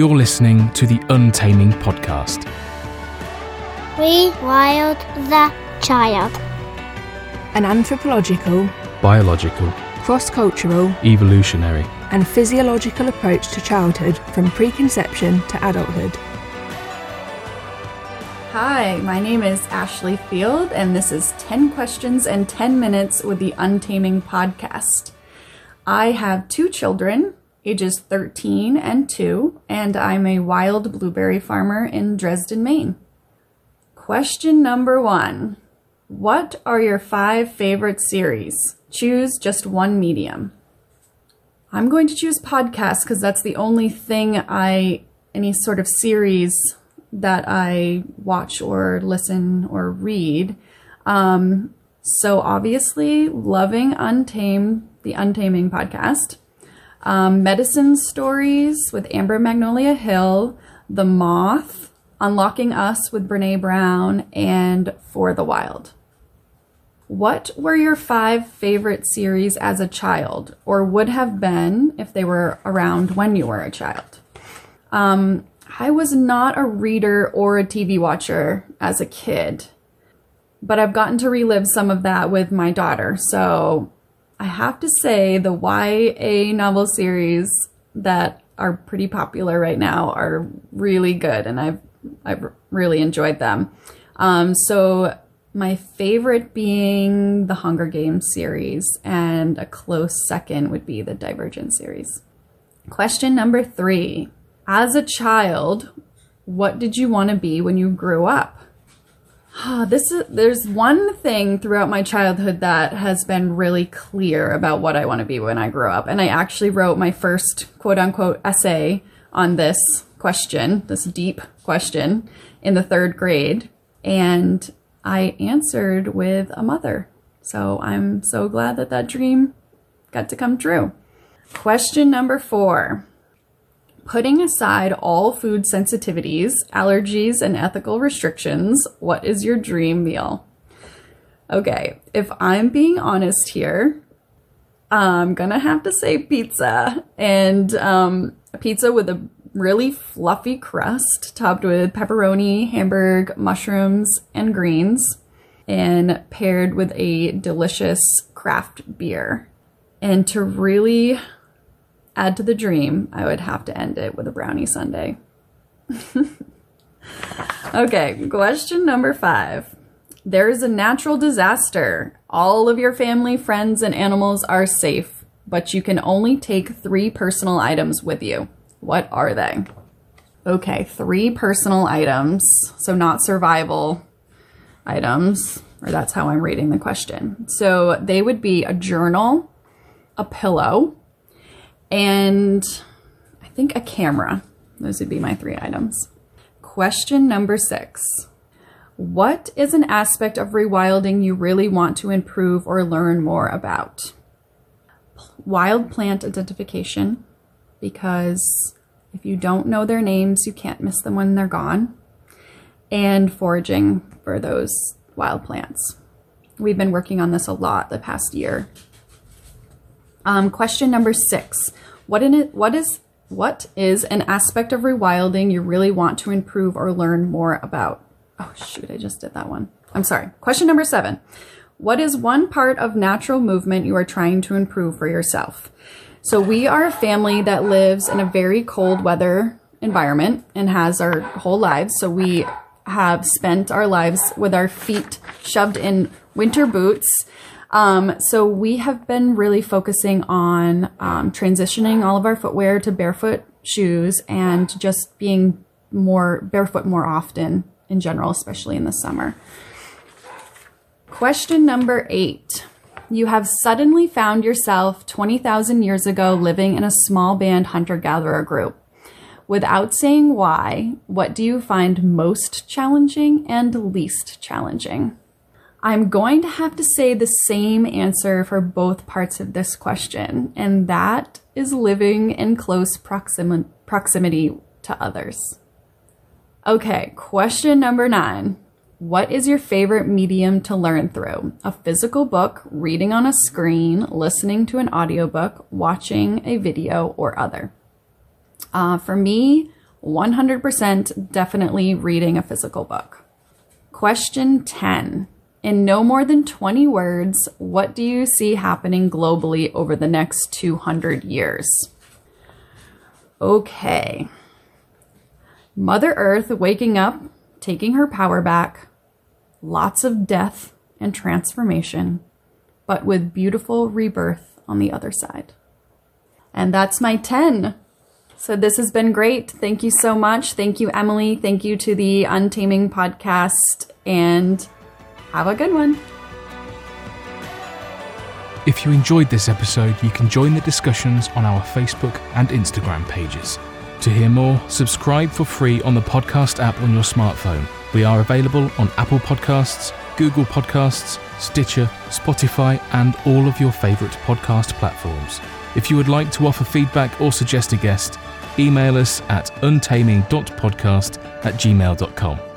You're listening to the Untaming Podcast. Rewild the child. An anthropological, Biological, cross cultural, evolutionary. and physiological approach to childhood from preconception to adulthood. Hi, my name is Ashley Field, and this is 10 Questions and 10 Minutes with the Untaming Podcast. I have two children, ages 13 and 2, and I'm a wild blueberry farmer in Dresden, Maine. Question number one What are your five favorite series? Choose just one medium. I'm going to choose podcast because that's the only thing I, any sort of series that I watch or listen or read. Um, so obviously, loving Untamed, the Untaming podcast, um, Medicine Stories with Amber Magnolia Hill, The Moth, Unlocking Us with Brene Brown, and For the Wild. What were your five favorite series as a child, or would have been if they were around when you were a child? Um, I was not a reader or a TV watcher as a kid, but I've gotten to relive some of that with my daughter. So I have to say the YA novel series that are pretty popular right now are really good, and I've I've really enjoyed them. Um, so my favorite being the Hunger Games series, and a close second would be the Divergent series. Question number three. As a child, what did you want to be when you grew up? Ah, this is there's one thing throughout my childhood that has been really clear about what I want to be when I grow up. And I actually wrote my first quote unquote essay on this question, this deep question in the 3rd grade, and I answered with a mother. So I'm so glad that that dream got to come true. Question number 4. Putting aside all food sensitivities, allergies, and ethical restrictions, what is your dream meal? Okay, if I'm being honest here, I'm gonna have to say pizza. And um, a pizza with a really fluffy crust topped with pepperoni, hamburg, mushrooms, and greens, and paired with a delicious craft beer. And to really add to the dream, I would have to end it with a brownie sundae. okay, question number five. There is a natural disaster. All of your family, friends, and animals are safe, but you can only take three personal items with you. What are they? Okay, three personal items, so not survival items, or that's how I'm reading the question. So they would be a journal, a pillow, and I think a camera. Those would be my three items. Question number six What is an aspect of rewilding you really want to improve or learn more about? Wild plant identification, because if you don't know their names, you can't miss them when they're gone, and foraging for those wild plants. We've been working on this a lot the past year. Um, question number six: What in it? What is what is an aspect of rewilding you really want to improve or learn more about? Oh shoot, I just did that one. I'm sorry. Question number seven: What is one part of natural movement you are trying to improve for yourself? So we are a family that lives in a very cold weather environment and has our whole lives. So we have spent our lives with our feet shoved in winter boots. Um, so we have been really focusing on um, transitioning all of our footwear to barefoot shoes and just being more barefoot more often in general, especially in the summer. Question number eight. You have suddenly found yourself 20,000 years ago living in a small band hunter gatherer group. Without saying why, what do you find most challenging and least challenging? I'm going to have to say the same answer for both parts of this question, and that is living in close proximi- proximity to others. Okay, question number nine. What is your favorite medium to learn through? A physical book, reading on a screen, listening to an audiobook, watching a video, or other? Uh, for me, 100% definitely reading a physical book. Question 10. In no more than 20 words, what do you see happening globally over the next 200 years? Okay. Mother Earth waking up, taking her power back, lots of death and transformation, but with beautiful rebirth on the other side. And that's my 10. So this has been great. Thank you so much. Thank you, Emily. Thank you to the Untaming podcast, and have a good one. If you enjoyed this episode, you can join the discussions on our Facebook and Instagram pages. To hear more, subscribe for free on the podcast app on your smartphone. We are available on Apple Podcasts, Google Podcasts, Stitcher, Spotify, and all of your favourite podcast platforms. If you would like to offer feedback or suggest a guest, email us at untaming.podcast at gmail.com.